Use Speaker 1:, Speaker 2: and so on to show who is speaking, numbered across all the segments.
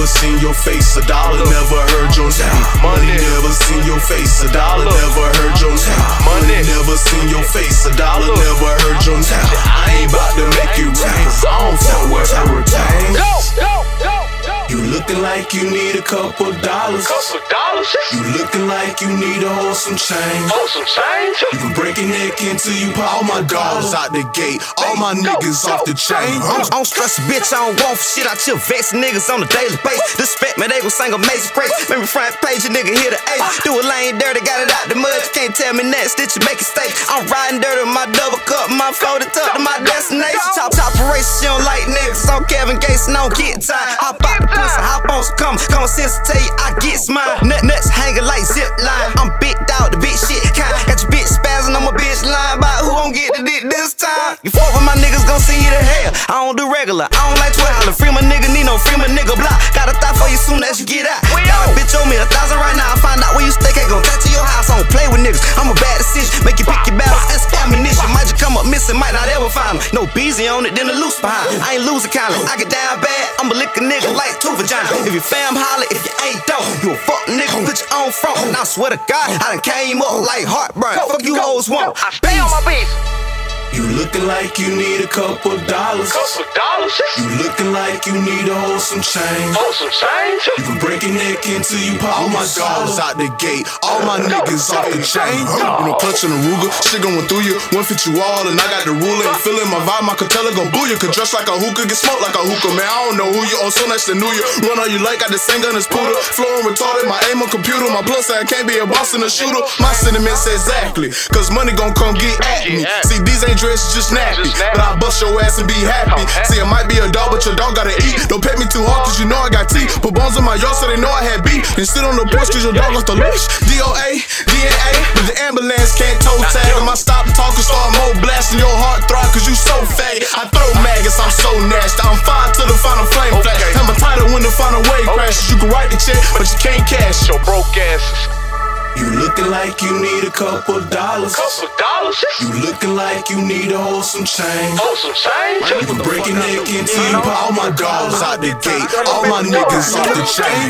Speaker 1: never seen your face. A dollar never heard your name. Money never seen your face. A dollar never heard your name. Money never seen your face. A dollar never like you need a couple dollars.
Speaker 2: Couple dollars.
Speaker 1: You looking like you need to hold some change.
Speaker 2: Oh, some change.
Speaker 1: You can break your neck until you pop all my dogs out the gate. All my niggas off the chain.
Speaker 3: I don't stress a bitch, I don't want for shit. I chill vex niggas on a daily basis. Disrespect me, they gon' sing amazing praise. Maybe front page, a nigga hit the A. Do a lane dirty, got it out the mud. You can't tell me next, stitch you make it stay. I'm riding dirty with my double cup, my folded tuck to my destination. Top top race, she don't like niggas. On Kevin Gates, and I don't get tired. Come. To tell you, I get mine. Nut nuts hanging like zip line. I'm big dog, the big shit kind. Got your bitch spazzing on my bitch line. About who gon' get the dick this time? You fuck with my niggas, gon' see you to hell. I don't do regular, I don't like twirling. Free my nigga, need no free my nigga block. Got a thought for you soon as you get out. Got a bitch on me, a thousand right now. I find out where you stay, might not find them. No beezy on it, then the loose behind. I ain't losing count. I get down bad, I'ma lick a nigga like two vagina. If you fam holler, if you ain't dope, you a fuck nigga. Put your own front. And I swear to God, I done came up like heartburn. Fuck you hoes want.
Speaker 2: I stay on my beat.
Speaker 1: You looking like you need a couple dollars.
Speaker 2: Couple dollars.
Speaker 1: You looking like you need to hold some change.
Speaker 2: Oh, some change.
Speaker 1: You can break your neck until you pop all my dollars out the gate. All my niggas off the chain. You know, clutching a Ruger, shit going through you. One fit you all, and I got the ruler. And feeling my vibe, my Catella gon' boo you. Could dress like a hookah, get smoked like a hookah. Man, I don't know who you are, so nice to know you. Run all you like, got the same gun as Poodle. Flowing retarded, my aim on computer. My plus sign can't be a boss and a shooter. My sentiments exactly, cause money gon' come get at me. See, these ain't dresses, just nappy. But I bust your ass and be happy. Oh, See, I might be a dog, but your dog gotta eat. Don't pet me too hard, cause you know I got teeth. Put bones in my yard so they know I had beef. And sit on the porch, cause your dog off the leash. DOA, DNA, but the ambulance can't toe tag. I might stop talking, start more blasting your heart throb, cause you so fat. I throw maggots, I'm so nasty. I'm fine till the final flame flash. Have my title when the final wave crashes. You can write the check, but you can't cash.
Speaker 2: Your broke asses.
Speaker 1: You looking like you need a couple dollars.
Speaker 2: Couple dollars.
Speaker 1: You looking like you need a hold some change.
Speaker 2: Oh, some change.
Speaker 1: You can break your neck until you pop all my dogs out the gate. All my niggas off the chain.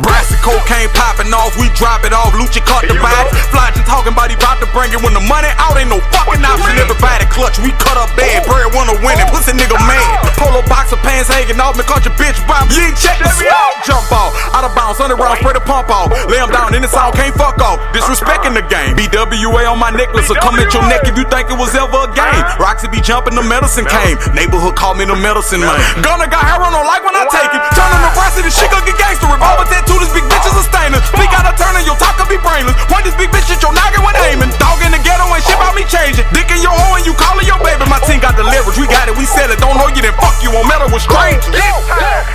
Speaker 4: Brass and cocaine popping off, we drop it off. Lucci caught the vibes. Fly just talking about he bout to bring it when the money out ain't no fucking option. Everybody clutch, we cut up bad. Bird wanna win it, pussy nigga mad. Polo boxer pants hanging off, me caught your bitch bomb. You ain't check the swag. Jump off, out of bounds, hundred rounds, spray the pump off. Him down in the south, can't fuck off. Disrespecting the game. BWA on my necklace, or come at your neck if you think it was ever a game. Roxy be jumping, the medicine came. Neighborhood call me the medicine man. Gunna got hair on, don't like when I take it. Turn on the and she gon' get gangster. Revolver tattoo, this big bitch is a stainless. Speak out of turn and your talk could be brainless. Point this big bitch at your noggin when aiming. Dog in the ghetto ain't shit about me changing. Dick in your hole and you calling your baby. My team got the leverage, we got it, we sell it. Don't know you, then fuck you on metal with.
Speaker 2: Go, go, go.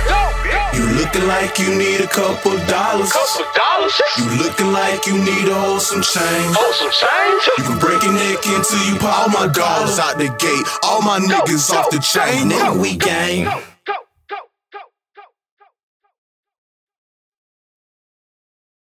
Speaker 1: You looking like you need a couple dollars.
Speaker 2: Couple dollars.
Speaker 1: You looking like you need a hold some change.
Speaker 2: Oh, some change.
Speaker 1: You can break your neck until you pop all my dogs out the gate. All my niggas off the chain. Now we gang.